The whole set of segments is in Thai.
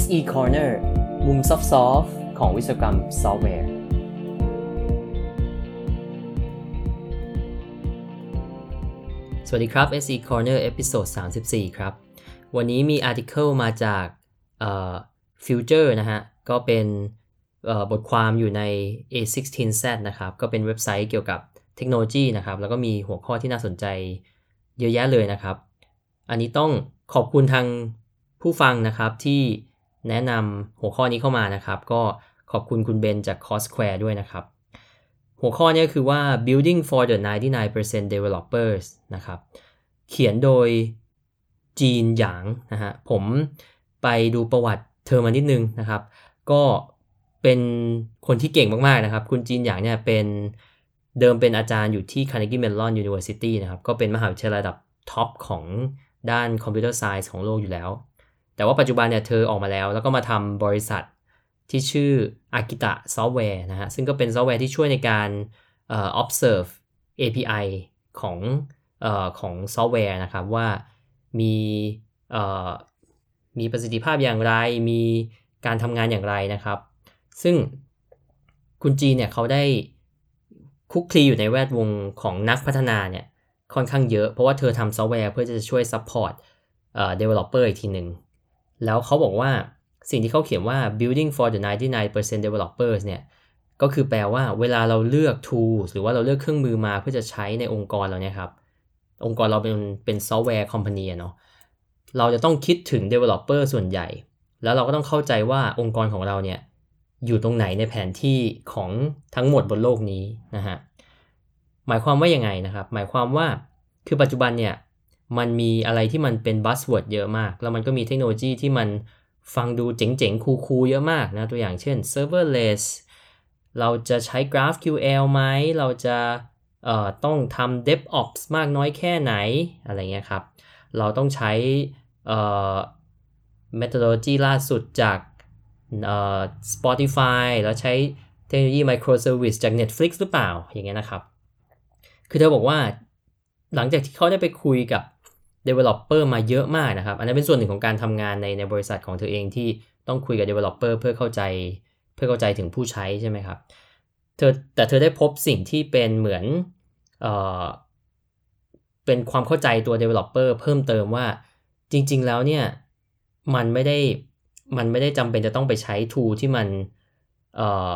SE Corner มุมซอฟต์ของวิศวกรรมซอฟต์แวร์ สวัสดีครับ SE Corner episode 34 ครับ วันนี้มี article มาจากเอ่อ Future นะฮะ ก็เป็นบทความอยู่ใน A16Z นะครับ ก็เป็นเว็บไซต์เกี่ยวกับเทคโนโลยีนะครับ แล้วก็มีหัวข้อที่น่าสนใจเยอะแยะเลยนะครับ อันนี้ต้องขอบคุณทางผู้ฟังนะครับที่ แนะนำหัวข้อนี้เข้ามานะครับ ก็ขอบคุณคุณเบนจาก c o s q u a r e ด้วยนะครับ หัวข้อนี้คือว่า building for the 99% developers นะครับ เขียนโดยจีนหยางนะฮะ ผมไปดูประวัติเธอมานิดนึงนะครับ ก็เป็นคนที่เก่งมาก ๆ นะครับ คุณจีนหยางเนี่ยเป็นเดิมเป็นอาจารย์อยู่ที่ Carnegie Mellon University นะครับ ก็เป็นมหาวิทยาลัยระดับท็อปของด้านคอมพิวเตอร์ไซส์ของโลกอยู่แล้ว แต่ว่าปัจจุบันเนี่ยเธอออกมาแล้ว แล้วก็มาทำบริษัทที่ชื่อ Akita Software นะฮะซึ่งก็เป็นซอฟต์แวร์ที่ช่วยในการเอ่อ observe API ของเอ่อของซอฟต์แวร์นะครับว่ามีเอ่อมีประสิทธิภาพอย่างไร มีการทำงานอย่างไรนะครับ ซึ่งคุณจีเนี่ยเขาได้คลุกคลีอยู่ในแวดวงของนักพัฒนาเนี่ยค่อนข้างเยอะ เพราะว่าเธอทำซอฟต์แวร์เพื่อจะช่วย support เอ่อ developer อีกทีหนึ่ง แล้วเขาบอกว่าสิ่งที่เขาเขียนว่า building for the 99% developers เนี่ย ก็คือแปลว่าเวลาเราเลือก tools หรือว่าเราเลือกเครื่องมือมาเพื่อจะใช้ในองค์กรเราเนี่ยครับ องค์กรเราเป็นเป็นซอฟต์แวร์ company เนาะ เราจะต้องคิดถึง developer ส่วนใหญ่ แล้วเราก็ต้องเข้าใจว่าองค์กรของเราเนี่ยอยู่ตรงไหนในแผนที่ของทั้งหมดบนโลกนี้นะฮะ หมายความว่ายังไงนะครับ หมายความว่าคือปัจจุบันเนี่ย มันมีอะไรที่มันเป็นบัสเวิร์ดเยอะมาก แล้วมันก็มีเทคโนโลยีที่มันฟังดูเจ๋งๆ คูลๆ เยอะมากนะ ตัวอย่างเช่น serverless เราจะใช้ GraphQL ไหม เราจะเอ่อต้องทำ DevOps มากน้อยแค่ไหน อะไรเงี้ยครับ เราต้องใช้เอ่อ methodology ล่าสุดจากเอ่อ Spotify แล้วใช้เทคโนโลยี microservice จาก Netflix หรือเปล่า อย่างเงี้ยนะครับ คือเธอบอกว่าหลังจากที่เขาได้ไปคุยกับ developer มาเยอะมากนะครับ อันนั้นเป็นส่วนหนึ่งของการทำงานในในบริษัทของเธอเองที่ต้องคุยกับ developer เพื่อเข้าใจ เพื่อเข้าใจถึงผู้ใช้ใช่ไหมครับ เธอแต่เธอได้พบสิ่งที่เป็นเหมือนเอ่อเป็นความเข้าใจตัว developer เพิ่มเติมว่าจริง ๆ แล้วเนี่ยมันไม่ได้มันไม่ได้จำเป็นจะต้องไปใช้ tool ที่มันเอ่อ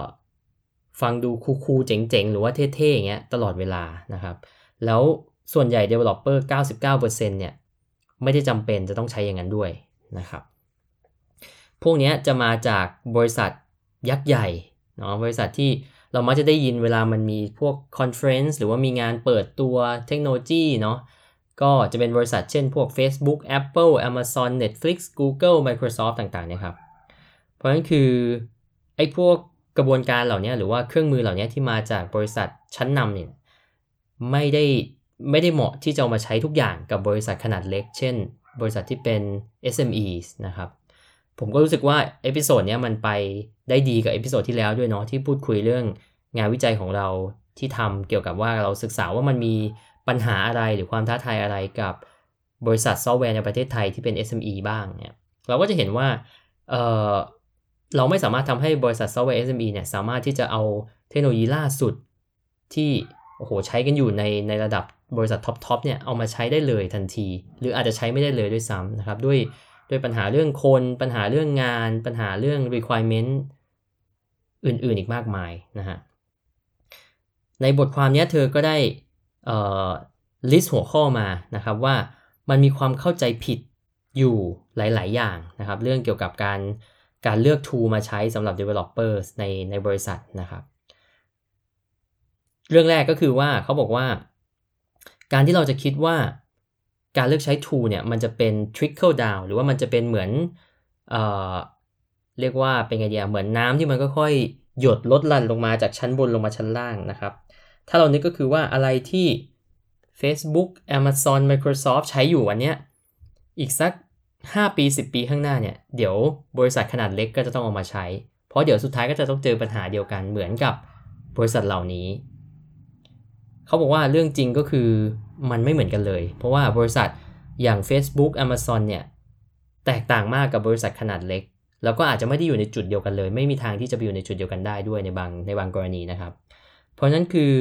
ฟังดูคูลๆเจ๋งๆ หรือว่าเท่ๆอย่างเงี้ยตลอดเวลานะครับ แล้ว ส่วนใหญ่ developer 99%เนี่ยไม่ได้จำเป็นจะต้องใช้อย่างนั้นด้วยนะครับ พวกนี้จะมาจากบริษัทยักษ์ใหญ่เนาะบริษัทที่เรามักจะได้ยินเวลามันมีพวก conference หรือว่ามีงานเปิดตัวเทคโนโลยีเนาะก็จะเป็นบริษัทเช่นพวก Facebook Apple Amazon Netflix Google Microsoft ต่างๆเนี่ยครับ เพราะฉะนั้นคือไอ้พวกกระบวนการเหล่านี้หรือว่าเครื่องมือเหล่านี้ที่มาจากบริษัทชั้นนำเนี่ยไม่ได้ ไม่ได้เหมาะที่จะมาใช้ทุกอย่างกับบริษัทขนาดเล็ก เช่น บริษัทที่เป็น SMEs นะครับ ผมก็รู้สึกว่า episode นี้มันไปได้ดีกับ episode ที่แล้วด้วยเนาะที่พูดคุยเรื่องงานวิจัยของเราที่ทำเกี่ยวกับว่าเราศึกษาว่ามันมีปัญหาอะไรหรือความท้าทายอะไรกับบริษัทซอฟต์แวร์ในประเทศไทยที่เป็น SME บ้างเนี่ยเราก็จะเห็นว่าเราไม่สามารถทำให้บริษัทซอฟต์แวร์ SME เนี่ยสามารถที่จะเอาเทคโนโลยีล่าสุดที่ โอ้โหใช้กันอยู่ในในระดับบริษัท top ๆเนี่ยเอามาใช้ได้เลยทันที หรืออาจจะใช้ไม่ได้เลยด้วยซ้ำนะครับด้วยด้วยปัญหาเรื่องคนปัญหาเรื่องงาน ปัญหาเรื่อง requirement อื่นๆอีกมากมายนะฮะในบทความนี้เธอก็ได้เอ่อ list หัวข้อมานะครับว่ามันมีความเข้าใจผิดอยู่หลาย ๆ อย่างนะครับ เรื่องเกี่ยวกับการการเลือก tool มาใช้สำหรับ developers ในในบริษัทนะครับ เรื่องแรกก็คือว่าเขาบอกว่า การที่เราจะคิดว่าการเลือกใช้ tool เนี่ยมันจะเป็น trickle down หรือว่ามันจะเป็นเหมือนเอ่อเรียกว่าเป็นไงเดียเหมือนน้ำที่มันก็ค่อยหยดลดลันลงมาจากชั้นบนลงมาชั้นล่างนะครับ ถ้าเรานึกก็คือว่าอะไรที่ Facebook Amazon Microsoft ใช้อยู่วันเนี้ยอีกสัก 5 ปี 10 ปีข้างหน้าเนี่ย เดี๋ยวบริษัทขนาดเล็กก็จะต้องเอามาใช้ เพราะเดี๋ยวสุดท้ายก็จะต้องเจอปัญหาเดียวกันเหมือนกับบริษัทเหล่านี้ เขาบอกว่าเรื่องจริงก็คือมันไม่เหมือนกันเลย เพราะว่าบริษัทอย่าง Facebook Amazon เนี่ยแตกต่างมากกับบริษัทขนาดเล็ก แล้วก็อาจจะไม่ได้อยู่ในจุดเดียวกันเลย ไม่มีทางที่จะไปอยู่ในจุดเดียวกันได้ด้วยในบางในบางกรณีนะครับ เพราะนั้นคือ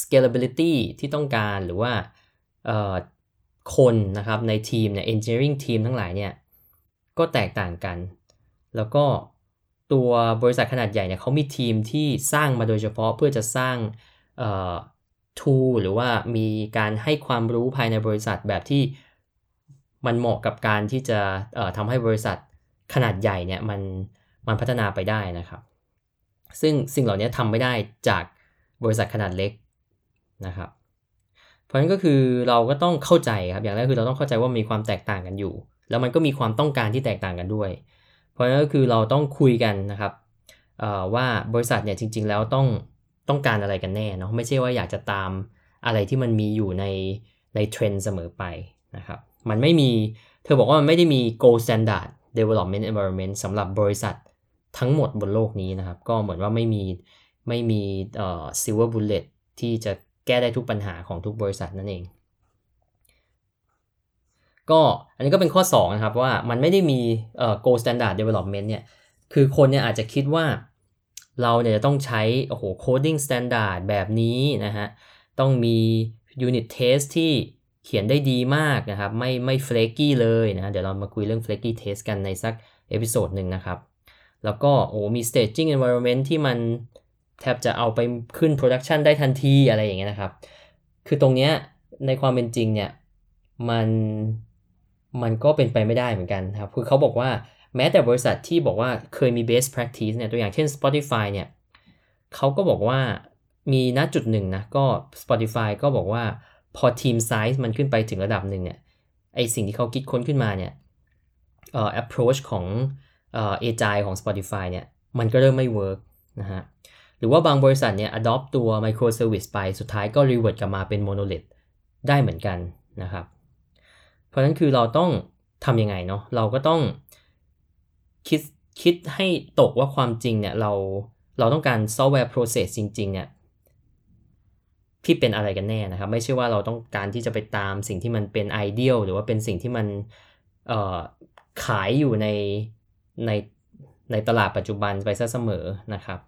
scalability ที่ต้องการหรือว่าคนนะครับในทีมเนี่ย engineering ทีมทั้งหลายเนี่ยก็แตกต่างกัน แล้วก็ตัวบริษัทขนาดใหญ่เนี่ยเขามีทีมที่สร้างมาโดยเฉพาะเพื่อจะสร้าง ทูหรือว่ามีการให้ความรู้ภายในบริษัทแบบที่มันเหมาะกับการที่จะทำให้บริษัทขนาดใหญ่เนี่ยมันมันพัฒนาไปได้นะครับ ซึ่งสิ่งเหล่านี้ทำไม่ได้จากบริษัทขนาดเล็กนะครับ เพราะฉะนั้นก็คือเราก็ต้องเข้าใจครับอย่างแรกคือเราต้องเข้าใจว่ามีความแตกต่างกันอยู่ แล้วมันก็มีความต้องการที่แตกต่างกันด้วย เพราะฉะนั้นก็คือเราต้องคุยกันนะครับว่าบริษัทเนี่ยจริง ๆ แล้วต้อง ต้องการอะไรกันแน่เนาะไม่ใช่ว่าอยากจะตามอะไรที่มันมีอยู่ในในเทรนด์เสมอไปนะครับมันไม่มีเธอบอกว่ามันไม่ได้มี gold standard development environment สำหรับบริษัททั้งหมดบนโลกนี้นะครับ ก็เหมือนว่าไม่มีไม่มีเอ่อ silver bullet ที่จะแก้ได้ทุกปัญหาของทุกบริษัทนั่นเอง ก็อันนี้ก็เป็นข้อ 2 นะครับว่ามันไม่ได้มีเอ่อ gold standard development เนี่ยคือคนเนี่ยอาจจะคิดว่า เราเนี่ยจะต้องใช้โอ้โห coding standard แบบนี้นะฮะ ต้องมี unit test ที่เขียนได้ดีมากนะครับ ไม่ไม่ flaky เลยนะเดี๋ยวเรามาคุยเรื่อง flaky test กันในสัก episode หนึ่งนะครับ แล้วก็โอ้มี staging environment ที่มันแทบจะเอาไปขึ้น production ได้ทันทีอะไรอย่างเงี้ยนะครับ คือตรงเนี้ยในความเป็นจริงเนี่ย มันมันก็เป็นไปไม่ได้เหมือนกันครับ คือเขาบอกว่า แม้แต่บริษัทที่บอกว่าเคยมี best practice เนี่ยตัวอย่างเช่น Spotify เนี่ยเขาก็บอกว่ามีณจุดหนึ่งนะก็ Spotify ก็บอกว่าพอทีมไซส์มันขึ้นไปถึงระดับหนึ่งเนี่ยไอสิ่งที่เขาคิดค้นขึ้นมาเนี่ยเอ่อ approach ของเอ่อ agile ของ Spotify เนี่ยมันก็เริ่มไม่ work นะฮะหรือว่าบางบริษัทเนี่ย adopt ตัว microservice ไปสุดท้ายก็ revert กลับมาเป็น monolith ได้เหมือนกันนะครับ เพราะฉะนั้นคือเราต้องทำยังไงเนาะเราก็ต้อง คิดคิดให้ตกว่าความจริงเนี่ยเราเราต้องการซอฟต์แวร์โปรเซสจริง ๆ เนี่ยที่เป็นอะไรกันแน่นะครับ ไม่ใช่ว่าเราต้องการที่จะไปตามสิ่งที่มันเป็นไอเดียลหรือว่าเป็นสิ่งที่มันขายอยู่ในในในตลาดปัจจุบันไปซะเสมอนะครับ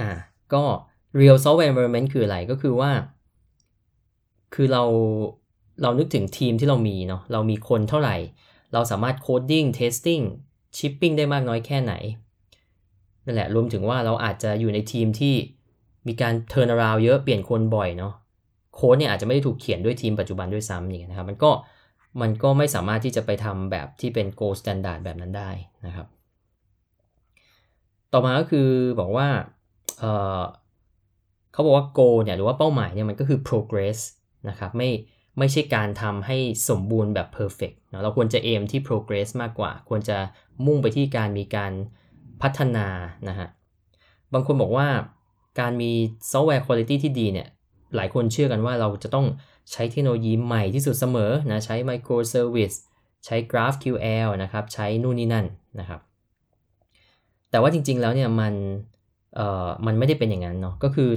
อ่าก็ real software environment คืออะไรก็คือว่า คือเราเรานึกถึงทีมที่เรามีเนาะเรามีคนเท่าไหร่ เราสามารถ coding testing shipping ได้มากน้อยแค่ไหน นั่นแหละรวมถึงว่าเราอาจจะอยู่ในทีมที่มีการ turnaround เยอะเปลี่ยนคนบ่อยเนาะโค้ดเนี่ยอาจจะไม่ได้ถูกเขียนด้วยทีมปัจจุบันด้วยซ้ำอย่างเงี้ยนะครับมันก็มันก็ไม่สามารถที่จะไปทำแบบที่เป็น gold standard แบบนั้นได้นะครับ ต่อมาก็คือบอกว่าเเขาบอกว่า goal เนี่ยหรือว่าเป้าหมายเนี่ยมันก็คือ progress นะครับไม่ ไม่ใช่การทำให้สมบูรณ์แบบ perfect นะเราควรจะเอมที่ progress มากกว่า ควรจะมุ่งไปที่การมีการพัฒนานะฮะบางคนบอกว่าการมีซอฟต์แวร์คุณภาพที่ดีเนี่ยหลายคนเชื่อกันว่าเราจะต้องใช้เทคโนโลยีใหม่ที่สุดเสมอนะใช้ microservice ใช้ GraphQL นะครับใช้นู่นนี่นั่นนะครับ แต่ว่าจริงๆแล้วเนี่ยมันเอ่อมันไม่ได้เป็นอย่างนั้นเนาะก็คือ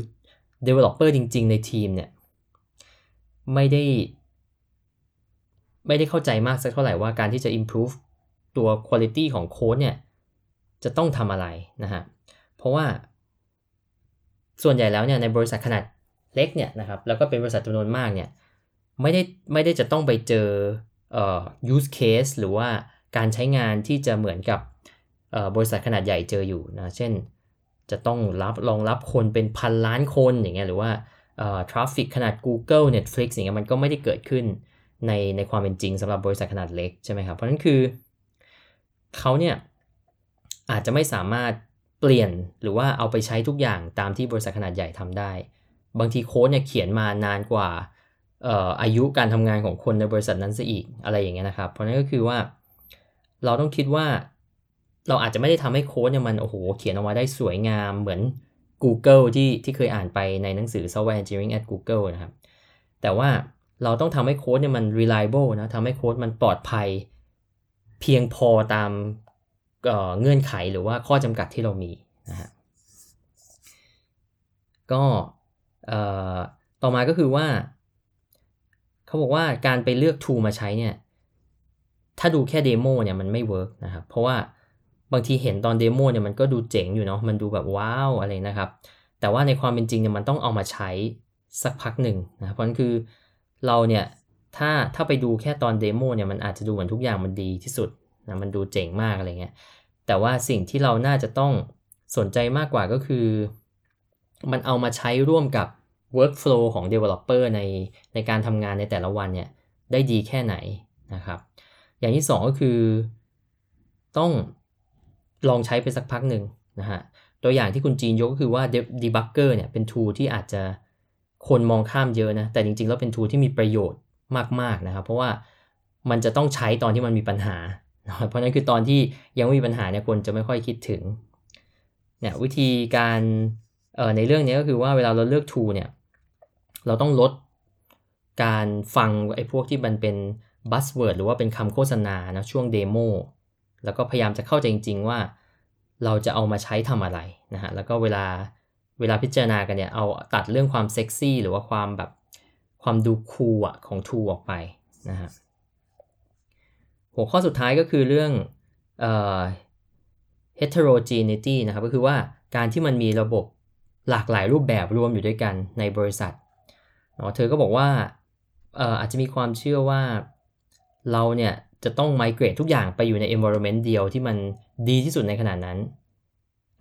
developer จริง ๆ ในทีมเนี่ย ไม่ได้ ไม่ได้เข้าใจมากสักเท่าไหร่ว่าการที่จะ improve ตัว quality ของโค้ดเนี่ย จะต้องทำอะไรนะฮะ เพราะว่า ส่วนใหญ่แล้วเนี่ยในบริษัทขนาดเล็กเนี่ยนะครับ แล้วก็เป็นบริษัทจำนวนมากเนี่ย ไม่ได้ไม่ได้จะต้องไปเจอเอ่อ use case หรือว่าการใช้งานที่จะเหมือนกับบริษัทขนาดใหญ่เจออยู่นะ เช่น จะต้องรับรองรับคนเป็นพันล้านคนอย่างเงี้ย หรือว่า traffic ขนาด Google Netflix อย่างเงี้ยมันก็ไม่ได้เกิดขึ้นในในความเป็นจริงสำหรับบริษัทขนาดเล็กใช่ไหมครับ เพราะนั้นคือเขาเนี่ยอาจจะไม่สามารถเปลี่ยนหรือว่าเอาไปใช้ทุกอย่างตามที่บริษัทขนาดใหญ่ทำได้ บางทีโค้ดเนี่ยเขียนมานานกว่าอายุการทำงานของคนในบริษัทนั้นซะอีกอะไรอย่างเงี้ยนะครับ เพราะนั้นก็คือว่าเราต้องคิดว่าเราอาจจะไม่ได้ทำให้โค้ดเนี่ยมันโอ้โหเขียนออกมาได้สวยงามเหมือน Google ที่ที่เคยอ่านไปในหนังสือ Software Engineering at Google นะครับ แต่ว่าเราต้องทำให้โค้ดเนี่ยมัน reliable นะทำให้โค้ดมันปลอดภัย เพียงพอตามเงื่อนไขหรือว่าข้อจำกัดที่เรามีนะฮะก็ต่อมาก็คือว่า เขาบอกว่าการไปเลือก tool มาใช้เนี่ย ถ้าดูแค่ demo เนี่ยมันไม่ work นะครับ เพราะว่า บางทีเห็นตอน demo เนี่ยมันก็ดูเจ๋งอยู่เนาะมันดูแบบ wow อะไรนะครับ แต่ว่าในความเป็นจริงเนี่ยมันต้องเอามาใช้สักพักหนึ่งนะเพราะนั้นคือเราเนี่ยถ้าถ้าไปดูแค่ตอนเดโมเนี่ยมันอาจจะดูเหมือนทุกอย่างมันดีที่สุดนะมันดูเจ๋งมากอะไรเงี้ยแต่ว่าสิ่งที่เราน่าจะต้องสนใจมากกว่าก็คือ มันเอามาใช้ร่วมกับ workflow ของ developer ในในการทำงานในแต่ละวันเนี่ยได้ดีแค่ไหนนะครับ อย่างที่ 2 ก็คือ ต้อง ลองใช้ไปสักพักหนึ่งนะฮะตัวอย่างที่คุณจีนยกก็คือว่า debugger เนี่ยเป็น tool ที่อาจจะคนมองข้ามเยอะนะ แต่จริงๆ แล้วเป็น tool ที่มีประโยชน์มากๆนะครับ เพราะว่ามันจะต้องใช้ตอนที่มันมีปัญหา เพราะนั้นคือตอนที่ยังไม่มีปัญหาเนี่ยคนจะไม่ค่อยคิดถึงเนี่ยวิธีการในเรื่องนี้ก็คือว่าเวลาเราเลือก tool เนี่ยเราต้องลดการฟังไอ้พวกที่มันเป็น buzzword หรือว่าเป็นคำโฆษณานะช่วงเดโม แล้วก็พยายามจะเข้าใจจริง ๆ ว่าเราจะเอามาใช้ทำอะไรนะฮะแล้วก็เวลาเวลาพิจารณากันเนี่ยเอาตัดเรื่องความเซ็กซี่หรือว่าความแบบความดูคูลของทูออกไปนะฮะหัวข้อสุดท้ายก็คือเรื่องเอ่อ heterogeneity นะครับก็คือว่าการที่มันมีระบบหลากหลายรูปแบบรวมอยู่ด้วยกันในบริษัทเนาะเธอก็บอกว่าเอ่ออาจจะมีความเชื่อว่าเราเนี่ย จะต้องไมเกร e ทุกอย่างไปอยู่ใน environment เดียวที่มันดีที่สุดในขณะนั้น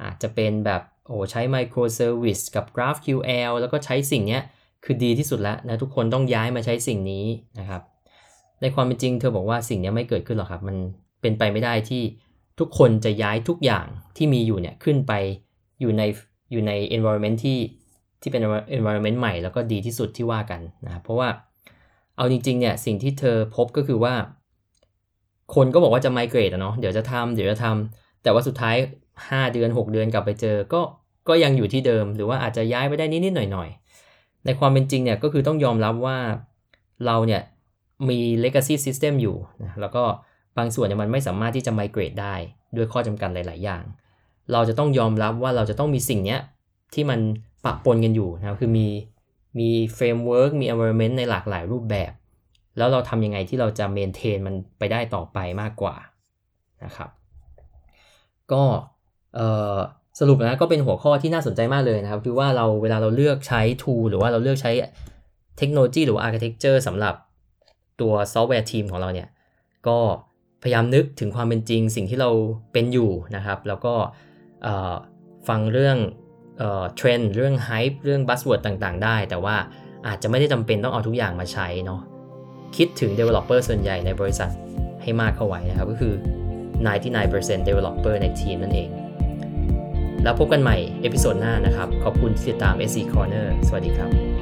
อาจจะเป็นแบบโอ้ใช้ microservice กับ GraphQL แล้วก็ใช้สิ่งนี้คือดีที่สุดแล้วนะทุกคนต้องย้ายมาใช้สิ่งนี้นะครับ ในความเป็นจริงเธอบอกว่าสิ่งนี้ไม่เกิดขึ้นหรอกครับ มันเป็นไปไม่ได้ที่ทุกคนจะย้ายทุกอย่างที่มีอยู่เนี่ยขึ้นไปอยู่ในอยู่ใน environment ที่ที่เป็น environment ใหม่แล้วก็ดีที่สุดที่ว่ากันนะเพราะว่าเอาจริงๆเนี่ยสิ่งที่เธอพบก็คือว่า คนก็บอกว่าจะไมเกรดอะเนาะเดี๋ยวจะทำเดี๋ยวจะทำแต่ว่าสุดท้าย 5 เดือน 6 เดือนกลับไปเจอ ก็ก็ยังอยู่ที่เดิม หรือว่าอาจจะย้ายไปได้นิดๆหน่อยๆ ในความเป็นจริงเนี่ยก็คือต้องยอมรับว่าเราเนี่ยมี legacy system อยู่นะแล้วก็บางส่วนเนี่ยมันไม่สามารถที่จะ migrate ได้ด้วยข้อจำกัดหลาย ๆ อย่าง เราจะต้องยอมรับว่าเราจะต้องมีสิ่งเนี้ยที่มันปะปนกันอยู่นะคือมีมี framework มี environment ในหลากหลายรูปแบบ แล้วเราทำยังไงที่เราจะ maintain มันไปได้ต่อไปมากกว่านะครับ ก็สรุปนะก็เป็นหัวข้อที่น่าสนใจมากเลยนะครับ คือว่าเราเวลาเราเลือกใช้ tool หรือว่าเราเลือกใช้เทคโนโลยีหรือว่า architecture สำหรับตัว software team ของเราเนี่ย ก็พยายามนึกถึงความเป็นจริงสิ่งที่เราเป็นอยู่นะครับ แล้วก็ฟังเรื่องเทรนด์เรื่อง hype เรื่อง buzzword ต่างๆ ได้ แต่ว่าอาจจะไม่ได้จำเป็นต้องเอาทุกอย่างมาใช้เนาะ คิดถึง Developer ส่วนใหญ่ในบริษัทให้มากเข้าไว้นะครับ ก็คือ 99% Developer ในทีมนั่นเอง แล้วพบกันใหม่ episode หน้านะครับ ขอบคุณที่ติดตาม SC Corner สวัสดีครับ